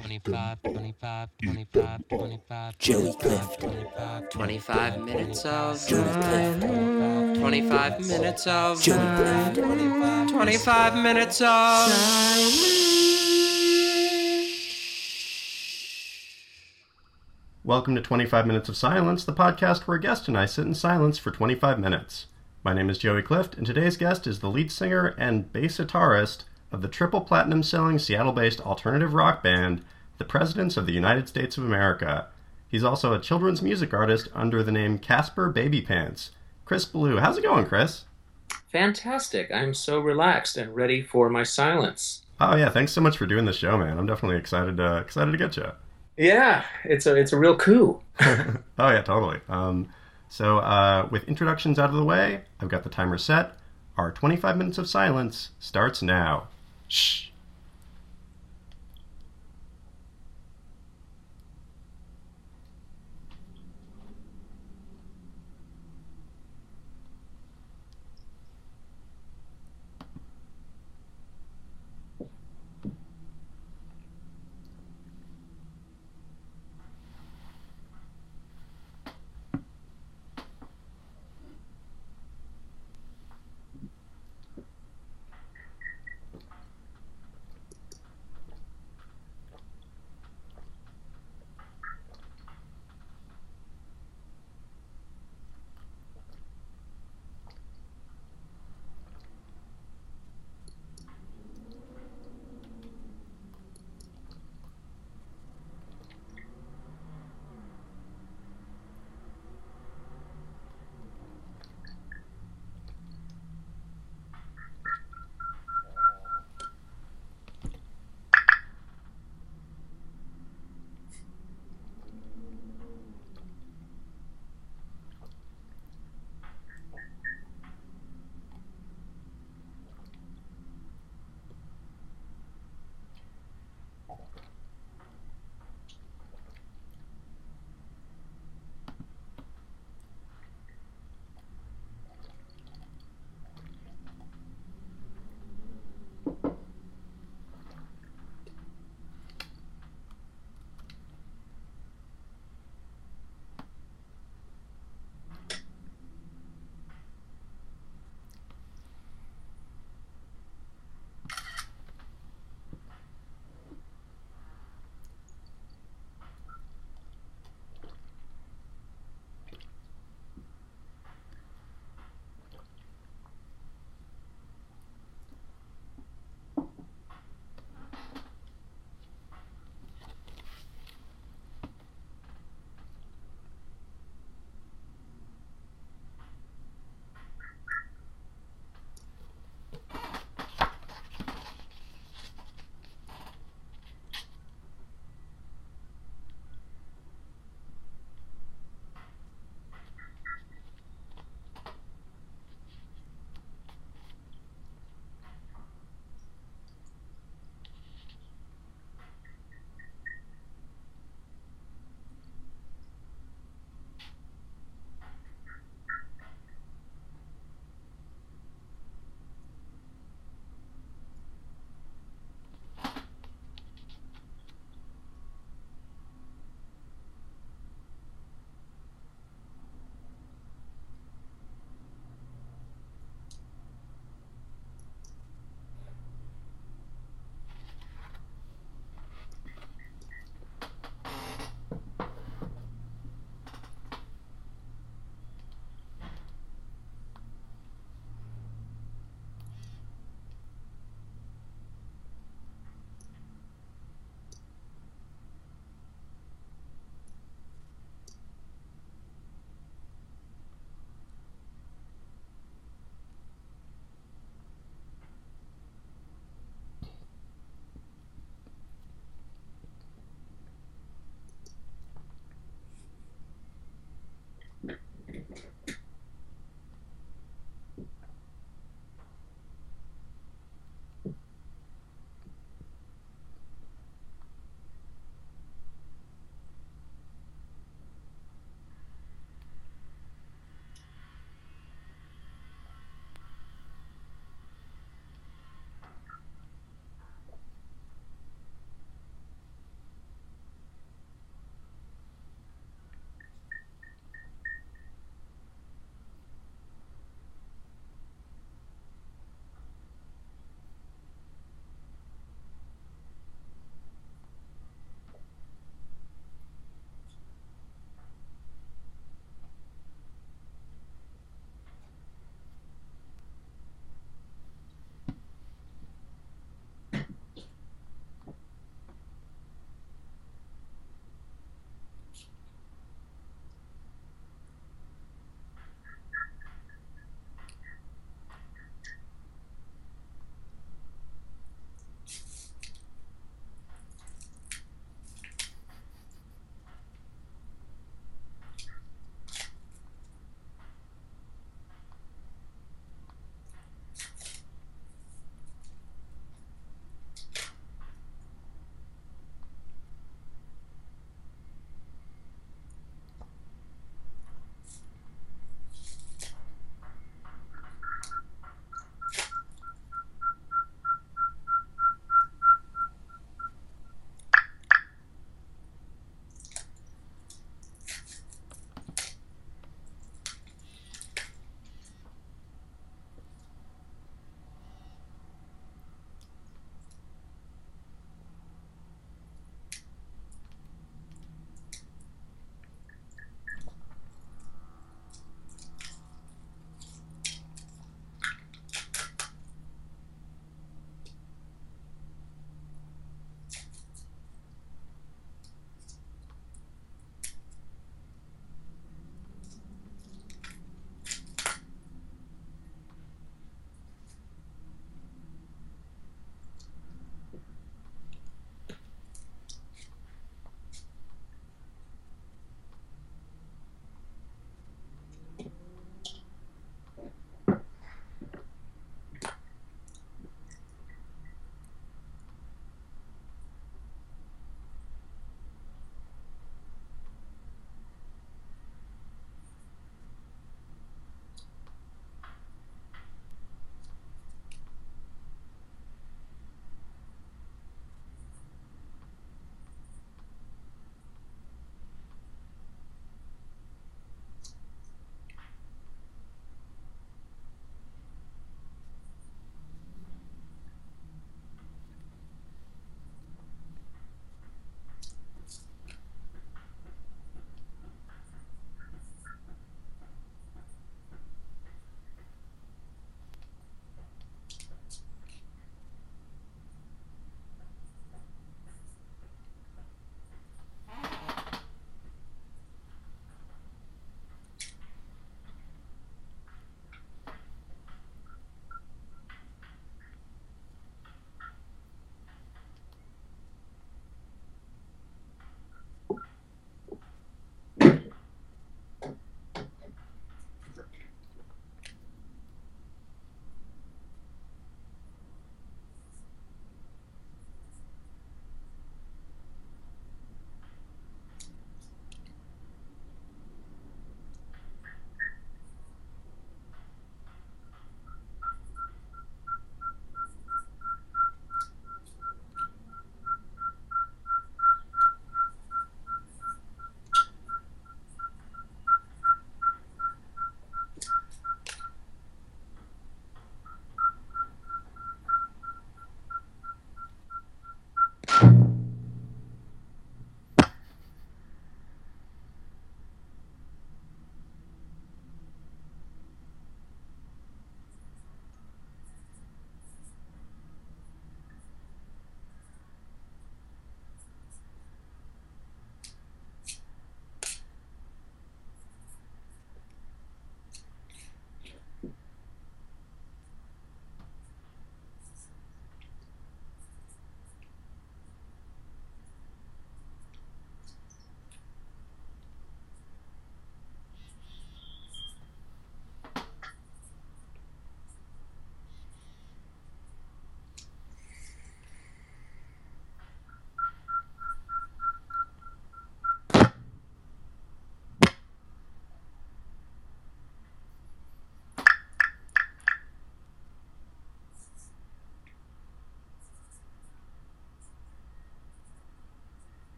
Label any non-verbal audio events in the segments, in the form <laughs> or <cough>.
25, 25, 25, 25, Joey Clift. 25, 25 minutes of Joey Clift. 25 minutes of Joey Clift. 25 minutes of Welcome to 25 Minutes of Silence, the podcast where a guest and I sit in silence for 25 minutes. My name is Joey Clift, and today's guest is the lead singer and bass guitarist of the triple platinum selling Seattle based alternative rock band, The Presidents of the United States of America. He's also a children's music artist under the name Caspar Babypants. Chris Ballew. How's it going, Chris? Fantastic. I'm so relaxed and ready for my silence. Oh yeah, thanks so much for doing the show, man. I'm definitely excited to excited to get you. Yeah, it's a it's a real coup. <laughs> <laughs> oh yeah, totally. Um, so uh, with introductions out of the way, I've got the timer set. Our 25 minutes of silence starts now. Shh.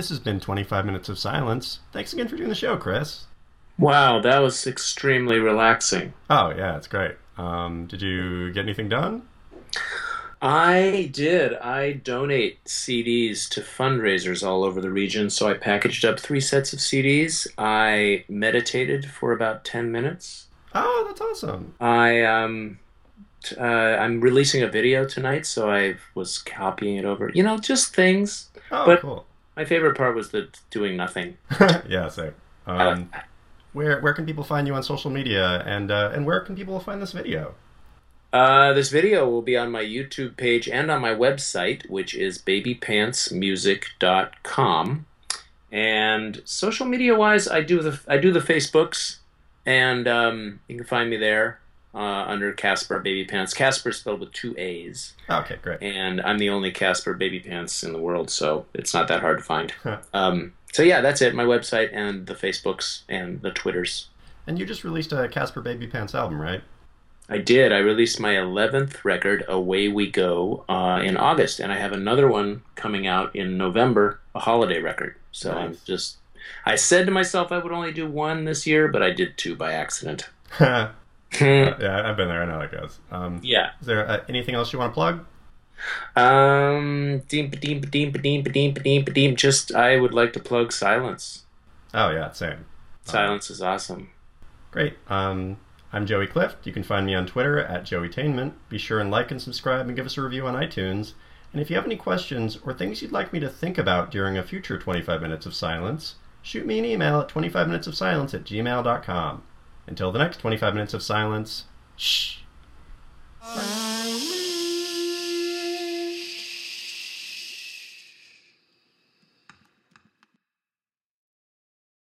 This has been 25 Minutes of Silence. Thanks again for doing the show, Chris. Wow, that was extremely relaxing. Oh, yeah, it's great. Um, did you get anything done? I did. I donate CDs to fundraisers all over the region. So I packaged up three sets of CDs. I meditated for about 10 minutes. Oh, that's awesome. I um uh, I'm releasing a video tonight, so I was copying it over. You know, just things. Oh, But- cool. My favorite part was the doing nothing. <laughs> yeah, same. Um, where where can people find you on social media, and uh, and where can people find this video? Uh, this video will be on my YouTube page and on my website, which is babypantsmusic.com. And social media wise, I do the I do the Facebooks, and um, you can find me there uh, under Caspar Baby Pants. Caspar spelled with two A's, Okay, great. and I'm the only Caspar Baby Pants in the world, so it's not that hard to find. um, so yeah, that's it. My website and the Facebooks and the Twitters. And you just released a Caspar Baby Pants album, right? I did. I released my 11th record, Away We Go, uh, in August, and I have another one coming out in November, a holiday record. So I'm just. I said to myself I would only do one this year, but I did two by accident. <laughs> yeah, yeah. I've been there. I know how it goes. Um, is there uh, anything else you want to plug? Um. Deem, deem, deem, deem, deem, deem, deem. Just, I would like to plug Silence. Oh yeah, same. Silence is awesome. Great. Um, I'm Joey Clift. You can find me on Twitter at JoeyTainment. Be sure and like and subscribe and give us a review on iTunes. And if you have any questions or things you'd like me to think about during a future 25 Minutes of Silence, shoot me an email at 25minutesofsilence at gmail.com. Until the next 25 minutes of silence, shh.